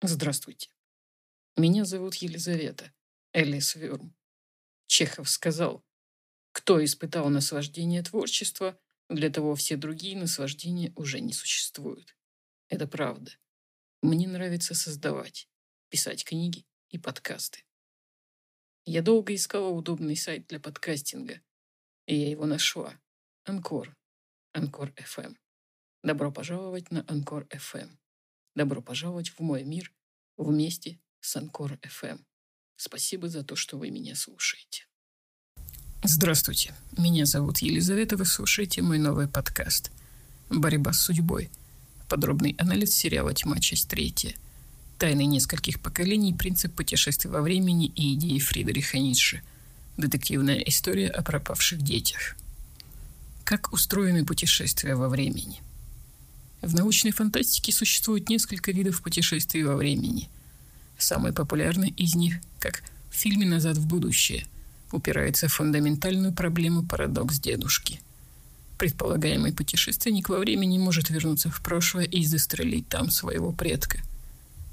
Здравствуйте. Меня зовут Елизавета, Элис Вюрм. Чехов сказал, кто испытал наслаждение творчества, для того все другие наслаждения уже не существуют. Это правда. Мне нравится создавать, писать книги и подкасты. Я долго искала удобный сайт для подкастинга, и я его нашла. Анкор. Анкор FM. Добро пожаловать на Анкор FM. Добро пожаловать в мой мир вместе с Анкор FM. Спасибо за то, что вы меня слушаете. Здравствуйте, меня зовут Елизавета, вы слушаете мой новый подкаст «Борьба с судьбой». Подробный анализ сериала «Тьма. Часть третья». Тайны нескольких поколений, принцип путешествий во времени и идеи Фридриха Ницше. Детективная история о пропавших детях. Как устроены путешествия во времени? В научной фантастике существует несколько видов путешествий во времени. Самый популярный из них, как в фильме «Назад в будущее», упирается в фундаментальную проблему парадокс дедушки. Предполагаемый путешественник во времени может вернуться в прошлое и застрелить там своего предка.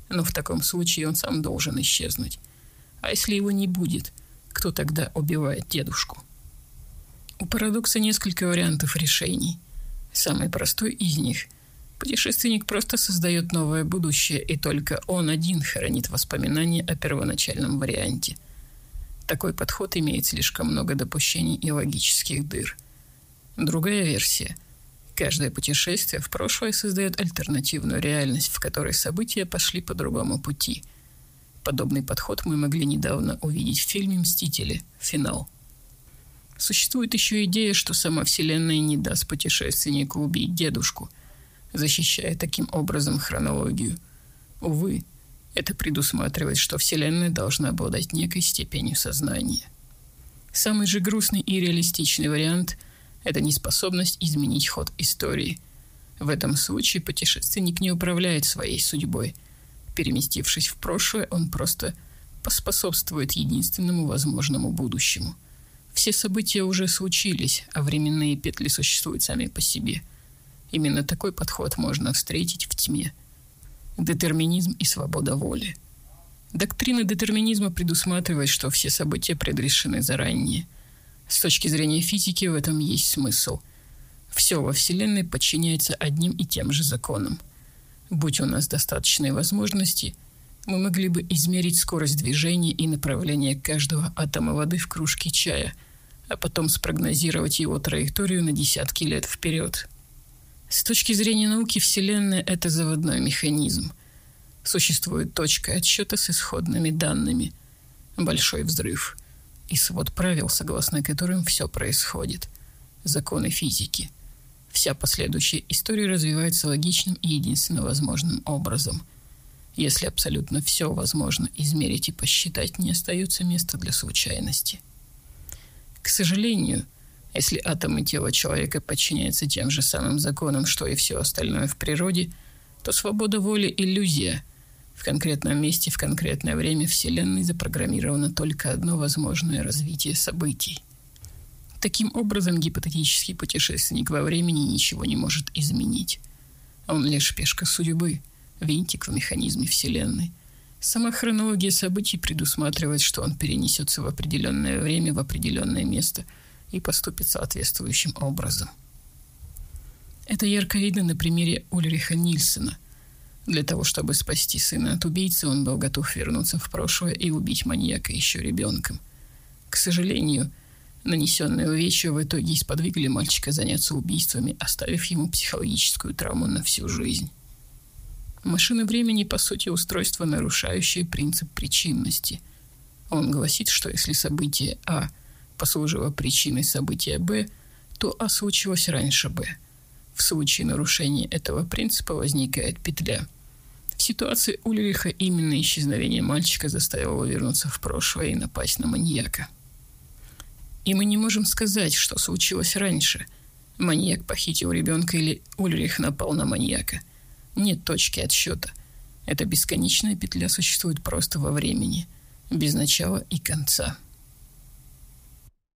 Но в таком случае он сам должен исчезнуть. А если его не будет, кто тогда убивает дедушку? У парадокса несколько вариантов решений. Самый простой из них – Путешественник просто создает новое будущее, и только он один хранит воспоминания о первоначальном варианте. Такой подход имеет слишком много допущений и логических дыр. Другая версия. Каждое путешествие в прошлое создает альтернативную реальность, в которой события пошли по другому пути. Подобный подход мы могли недавно увидеть в фильме «Мстители. Финал». Существует еще идея, что сама Вселенная не даст путешественнику убить дедушку – защищая таким образом хронологию. Увы, это предусматривает, что Вселенная должна обладать некой степенью сознания. Самый же грустный и реалистичный вариант – это неспособность изменить ход истории. В этом случае путешественник не управляет своей судьбой. Переместившись в прошлое, он просто поспособствует единственному возможному будущему. Все события уже случились, а временные петли существуют сами по себе – Именно такой подход можно встретить в тьме. Детерминизм и свобода воли. Доктрина детерминизма предусматривает, что все события предрешены заранее. С точки зрения физики в этом есть смысл. Все во Вселенной подчиняется одним и тем же законам. Будь у нас достаточные возможности, мы могли бы измерить скорость движения и направление каждого атома воды в кружке чая, а потом спрогнозировать его траекторию на десятки лет вперед – с точки зрения науки, Вселенная – это заводной механизм. Существует точка отсчета с исходными данными. Большой взрыв. И свод правил, согласно которым все происходит. Законы физики. Вся последующая история развивается логичным и единственно возможным образом. Если абсолютно все возможно измерить и посчитать, не остается места для случайности. К сожалению, если атомы тела человека подчиняются тем же самым законам, что и все остальное в природе, то свобода воли – иллюзия. В конкретном месте, в конкретное время Вселенной запрограммировано только одно возможное развитие событий. Таким образом, гипотетический путешественник во времени ничего не может изменить. Он лишь пешка судьбы, винтик в механизме Вселенной. Сама хронология событий предусматривает, что он перенесется в определенное время в определенное место – и поступит соответствующим образом. Это ярко видно на примере Ульриха Нильсена. Для того, чтобы спасти сына от убийцы, он был готов вернуться в прошлое и убить маньяка еще ребенком. К сожалению, нанесенные увечья в итоге сподвигли мальчика заняться убийствами, оставив ему психологическую травму на всю жизнь. Машина времени, по сути, устройство, нарушающее принцип причинности. Он гласит, что если событие А – послужило причиной события Б, то А случилось раньше Б. В случае нарушения этого принципа возникает петля. В ситуации Ульриха именно исчезновение мальчика заставило вернуться в прошлое и напасть на маньяка. И мы не можем сказать, что случилось раньше. Маньяк похитил ребенка или Ульрих напал на маньяка. Нет точки отсчета. Эта бесконечная петля существует просто во времени, без начала и конца.